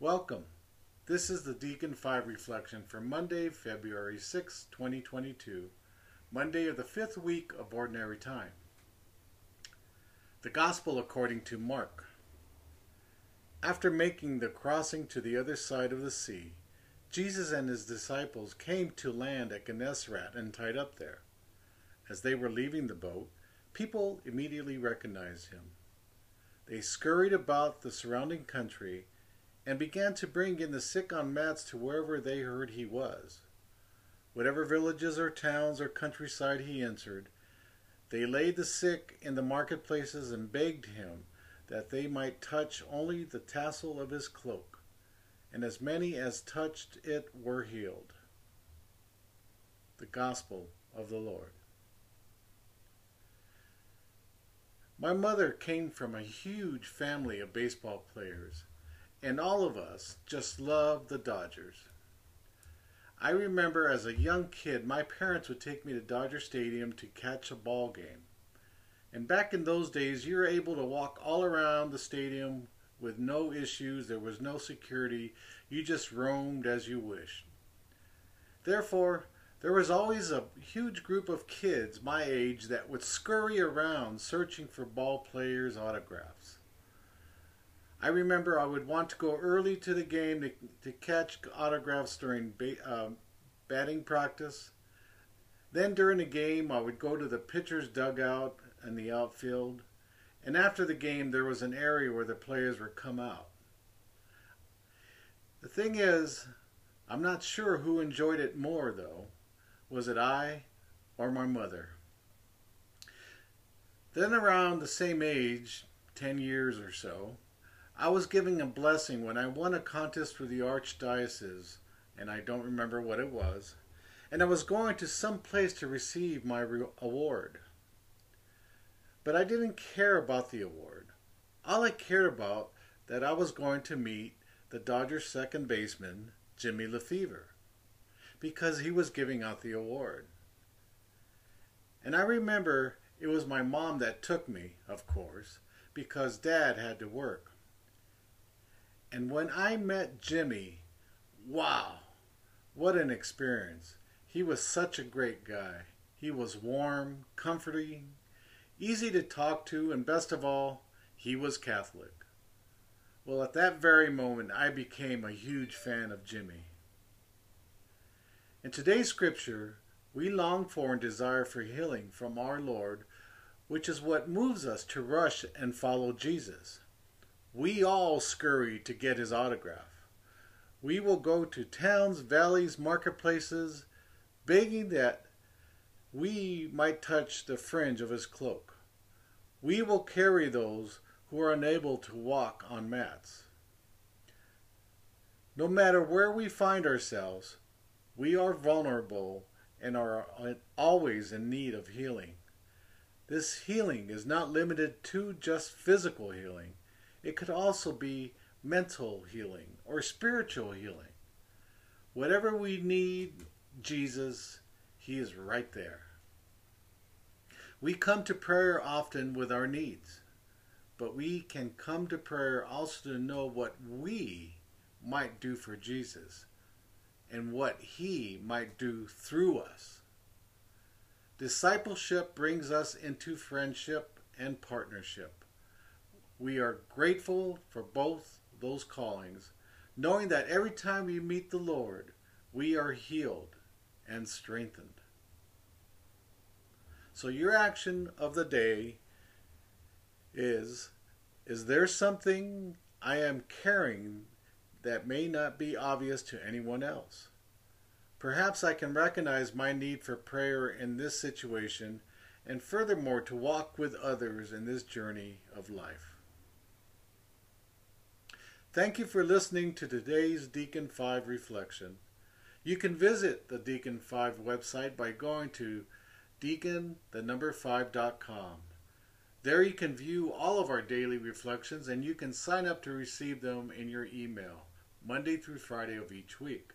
Welcome. This is the Deacon 5 reflection for Monday, February 6, 2022, Monday of the fifth week of Ordinary Time. The Gospel according to Mark. After making the crossing to the other side of the sea, Jesus and his disciples came to land at Gennesaret and tied up there. As they were leaving the boat, people immediately recognized him. They scurried about the surrounding country and began to bring in the sick on mats to wherever they heard he was. Whatever villages or towns or countryside he entered, they laid the sick in the marketplaces and begged him that they might touch only the tassel of his cloak, and as many as touched it were healed. The Gospel of the Lord. My mother came from a huge family of baseball players, and all of us just loved the Dodgers. I remember as a young kid, my parents would take me to Dodger Stadium to catch a ball game. And back in those days, you were able to walk all around the stadium with no issues. There was no security. You just roamed as you wished. Therefore, there was always a huge group of kids my age that would scurry around searching for ball players' autographs. I remember I would want to go early to the game to, to catch autographs during uh, batting practice. Then during the game, I would go to the pitcher's dugout and the outfield. And after the game, there was an area where the players would come out. The thing is, I'm not sure who enjoyed it more, though. Was it I or my mother? Then, around the same age, 10 years or so, I was giving a blessing when I won a contest for the Archdiocese, and I don't remember what it was, and I was going to some place to receive my award. But I didn't care about the award. All I cared about that I was going to meet the Dodgers second baseman, Jimmy Lefebvre, because he was giving out the award. And I remember it was my mom that took me, of course, because dad had to work. And when I met Jimmy, wow, what an experience. He was such a great guy. He was warm, comforting, easy to talk to, and best of all, he was Catholic. Well, at that very moment, I became a huge fan of Jimmy. In today's scripture, we long for and desire for healing from our Lord, which is what moves us to rush and follow Jesus. We all scurry to get his autograph. We will go to towns, valleys, marketplaces, begging that we might touch the fringe of his cloak. We will carry those who are unable to walk on mats. No matter where we find ourselves, we are vulnerable and are always in need of healing. This healing is not limited to just physical healing. It could also be mental healing or spiritual healing. Whatever we need, Jesus, He is right there. We come to prayer often with our needs, but we can come to prayer also to know what we might do for Jesus and what He might do through us. Discipleship brings us into friendship and partnership. We are grateful for both those callings, knowing that every time we meet the Lord, we are healed and strengthened. So, your action of the day is Is there something I am carrying that may not be obvious to anyone else? Perhaps I can recognize my need for prayer in this situation and furthermore to walk with others in this journey of life. Thank you for listening to today's Deacon 5 reflection. You can visit the Deacon 5 website by going to deacon the number 5.com. There you can view all of our daily reflections and you can sign up to receive them in your email Monday through Friday of each week.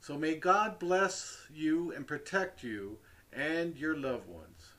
So may God bless you and protect you and your loved ones.